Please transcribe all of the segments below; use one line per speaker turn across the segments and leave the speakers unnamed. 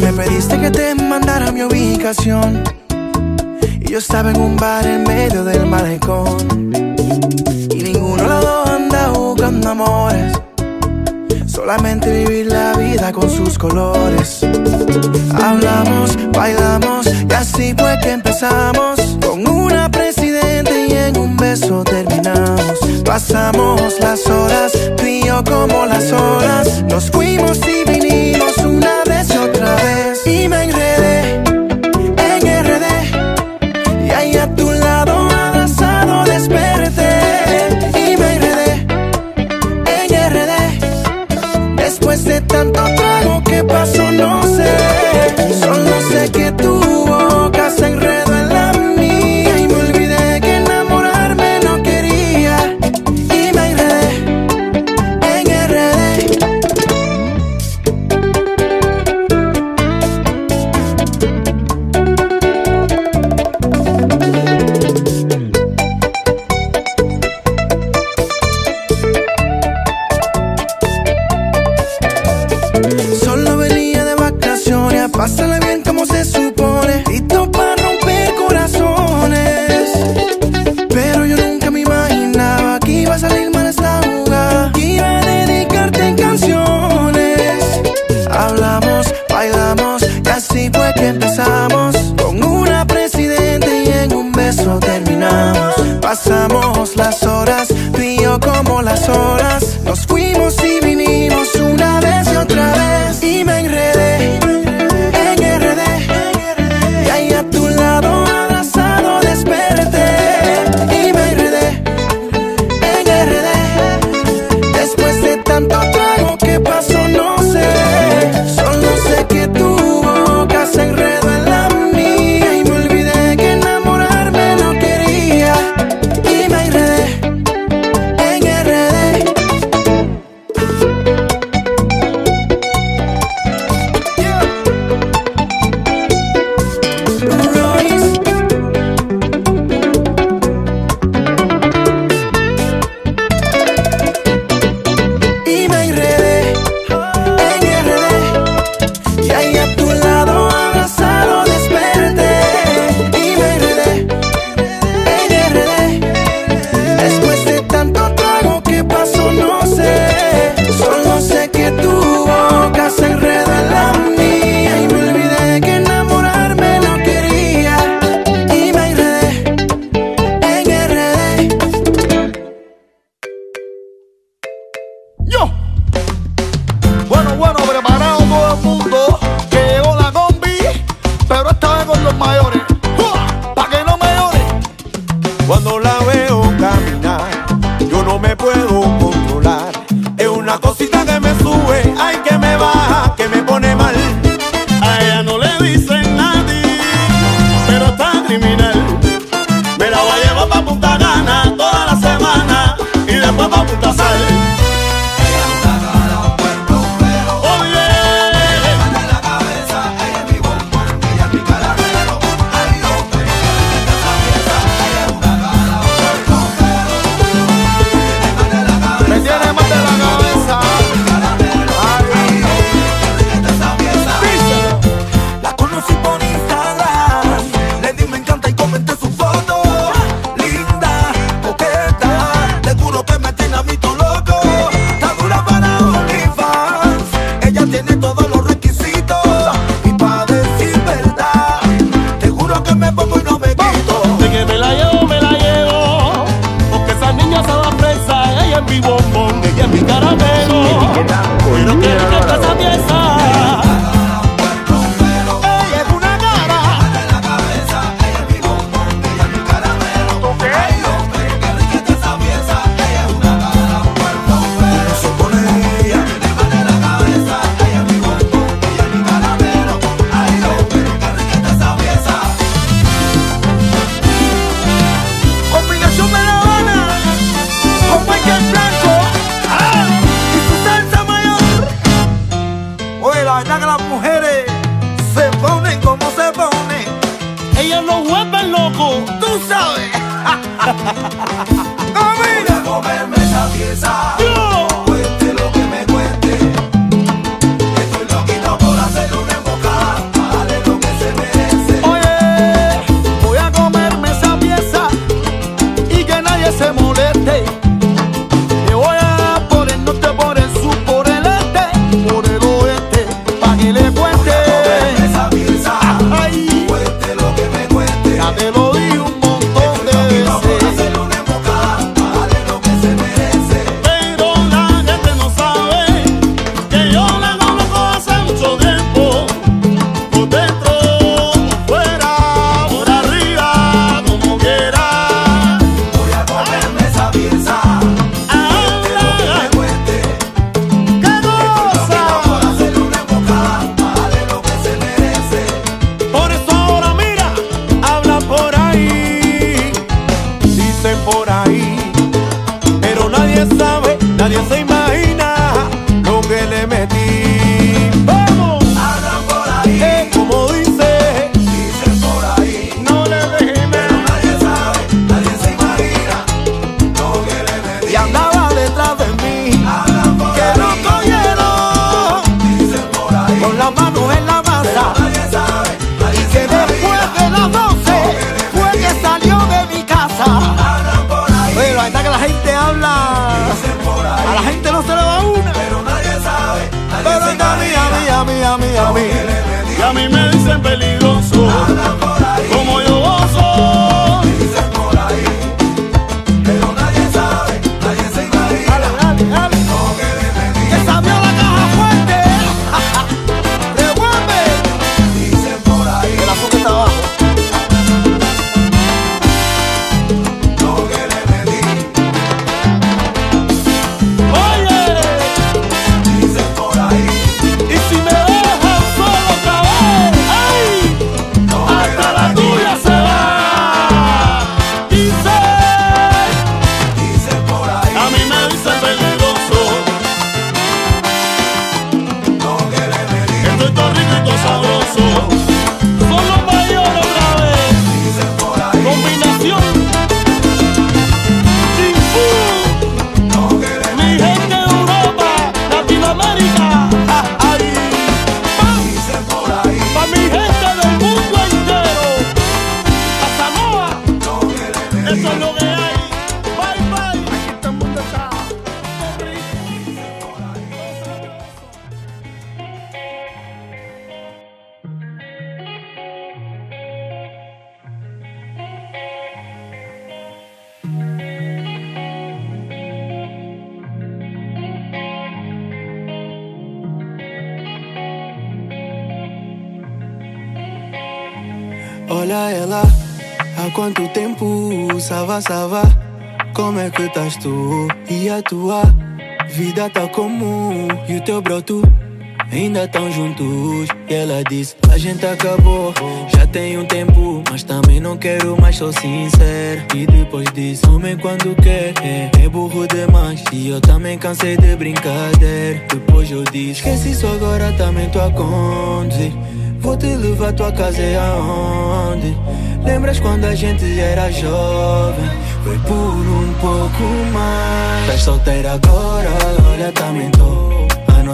Me pediste que te mandara mi ubicación. Y yo estaba en un bar en medio del malecón. Y ninguno de los dos anda buscando amores. Solamente vivir la vida con sus colores. Hablamos, bailamos y así fue que empezamos con una presidente en un beso terminamos. Pasamos las horas, tú y yo como las horas. Nos fuimos y vinimos una vez y otra vez. en
peligro.
Olha ela, há quanto tempo, Sava, Sava, como é que estás tu? E a tua vida tá comum, e o teu broto? Ainda tão juntos. E ela disse: A gente acabou, já tem um tempo, mas também não quero mais, sou sincero. E depois disse: Homem, quando quer, é, é burro demais. E eu também cansei de brincadeira. Depois eu disse: Esquece isso agora, também tô a conduzir. Vou te levar tua casa é aonde? Lembras quando a gente era jovem? Foi por um pouco mais. Estás solteira agora, olha, também tô.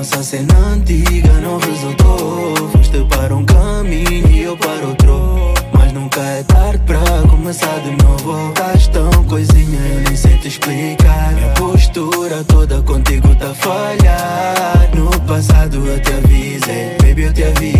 Nossa cena antiga não resultou. Foste para um caminho e eu para outro. Mas nunca é tarde pra começar de novo. Estás tão coisinha, eu nem sei te explicar. Minha postura toda contigo tá a falhar. No passado eu te avisei, baby, eu te avisei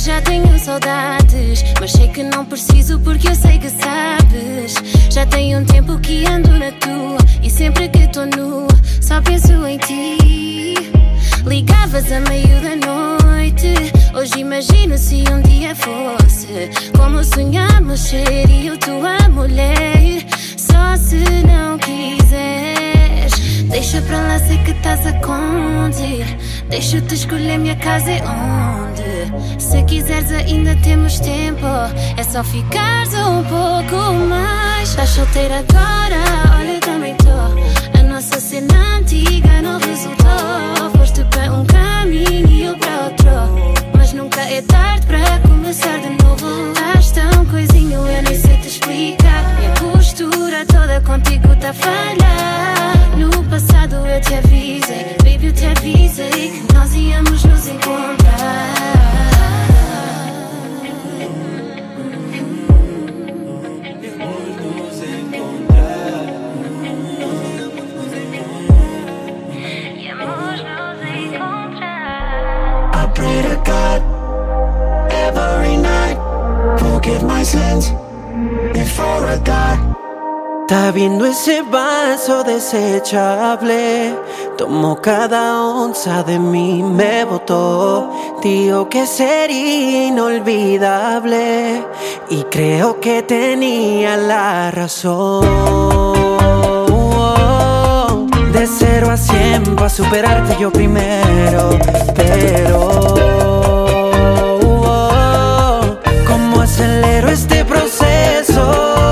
já tenho saudades, mas sei que não preciso porque eu sei que sabes. Já tem um tempo que ando na tua e sempre que tô nu, só penso em ti. Ligavas a meio da noite. Hoje imagino se um dia fosse como sonhamos seria tua mulher. Só se não quiseres, deixa pra lá, sei que estás a. Deixa-te escolher minha casa é onde. Se quiseres, ainda temos tempo. É só ficares um pouco mais. Estás solteira agora, olha também tô A nossa cena antiga não resultou Foste para um caminho e eu para outro Mas nunca é tarde para começar de novo
Está viendo ese vaso desechable. Tomó cada onza de mí, me botó. Dijo que sería inolvidable. Y creo que tenía la razón. De cero a cien, para superarte yo primero. Pero. acelero este proceso.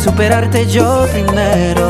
Superarte yo primero,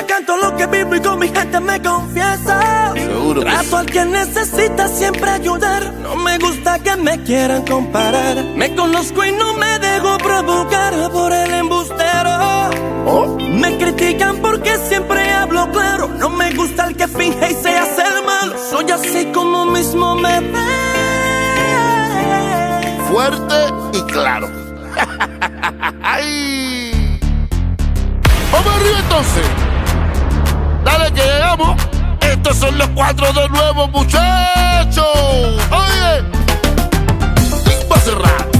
Canto lo que vivo y con mi gente me confieso.
Seguro
Trato al que necesita siempre ayudar. No me gusta que me quieran comparar. Me conozco y no me dejo provocar por el embustero.
Oh,
Me critican porque siempre hablo claro. No me gusta el que finge y se hace el malo. Soy así como mismo me ve.
fuerte y claro. Ay. Vamos arriba entonces. Que llegamos. Estos son los cuatro de nuevo, muchachos. Oye. Va a cerrar.